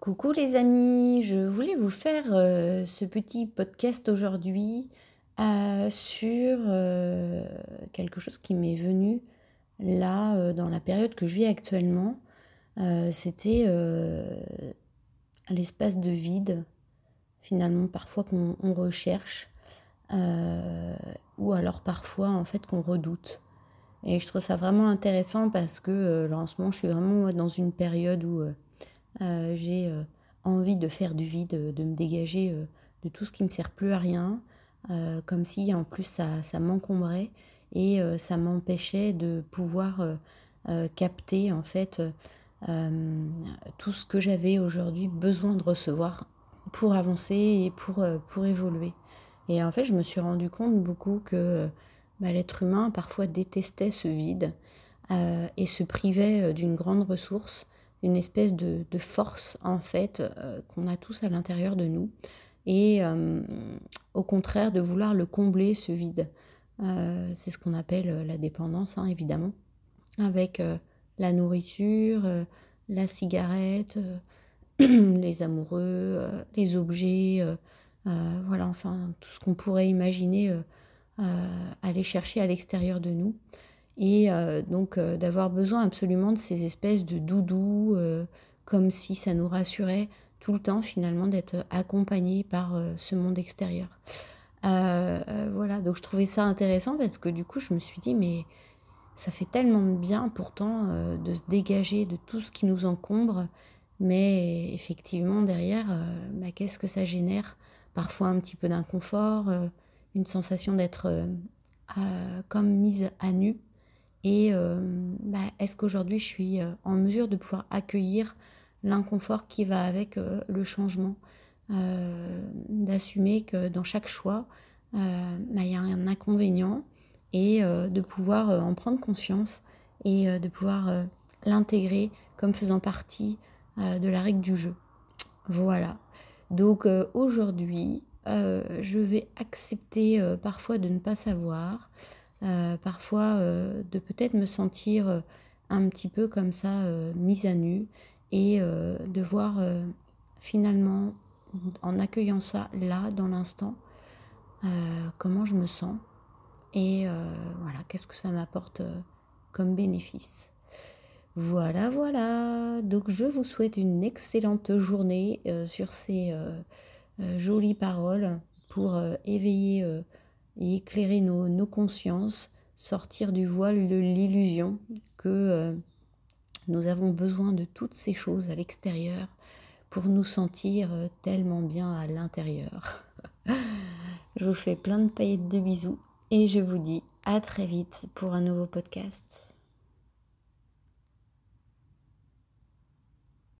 Coucou les amis, je voulais vous faire euh, ce petit podcast aujourd'hui euh, sur euh, quelque chose qui m'est venu là dans la période que je vis actuellement. C'était l'espace de vide finalement parfois qu'on recherche ou alors parfois en fait qu'on redoute. Et je trouve ça vraiment intéressant parce que là en ce moment je suis vraiment dans une période où j'ai euh, envie de faire du vide, de me dégager euh, de tout ce qui me sert plus à rien, comme si en plus ça, ça m'encombrait et ça m'empêchait de pouvoir capter en fait tout ce que j'avais aujourd'hui besoin de recevoir pour avancer et pour, pour évoluer. Et en fait, je me suis rendu compte beaucoup que bah, l'être humain parfois détestait ce vide et se privait d'une grande ressource une espèce de, force en fait euh, qu'on a tous à l'intérieur de nous. Et euh, au contraire de vouloir le combler ce vide. Euh, c'est ce qu'on appelle la dépendance hein, évidemment. Avec la nourriture, la cigarette, les amoureux, les objets, voilà enfin tout ce qu'on pourrait imaginer aller chercher à l'extérieur de nous et euh, donc euh, d'avoir besoin absolument de ces espèces de doudous, euh, comme si ça nous rassurait tout le temps finalement d'être accompagné par ce monde extérieur. voilà, donc je trouvais ça intéressant parce que du coup je me suis dit mais ça fait tellement de bien pourtant de se dégager de tout ce qui nous encombre, mais effectivement derrière, bah, qu'est-ce que ça génère? Parfois un petit peu d'inconfort, une sensation d'être comme mise à nu et euh, bah, est-ce qu'aujourd'hui je suis euh, en mesure de pouvoir accueillir l'inconfort qui va avec euh, le changement D'assumer que dans chaque choix, bah, il y a un inconvénient et de pouvoir en prendre conscience et de pouvoir l'intégrer comme faisant partie de la règle du jeu. Voilà. Donc aujourd'hui, je vais accepter parfois de ne pas savoir, parfois euh, de peut-être me sentir euh, un petit peu comme ça mise à nu et de voir finalement en accueillant ça là dans l'instant comment je me sens et voilà qu'est-ce que ça m'apporte comme bénéfice. Voilà, voilà. Donc je vous souhaite une excellente journée sur ces jolies paroles pour éveiller et éclairer nos, consciences, sortir du voile de l'illusion que euh, nous avons besoin de toutes ces choses à l'extérieur pour nous sentir euh, tellement bien à l'intérieur. je vous fais plein de paillettes de bisous et je vous dis à très vite pour un nouveau podcast.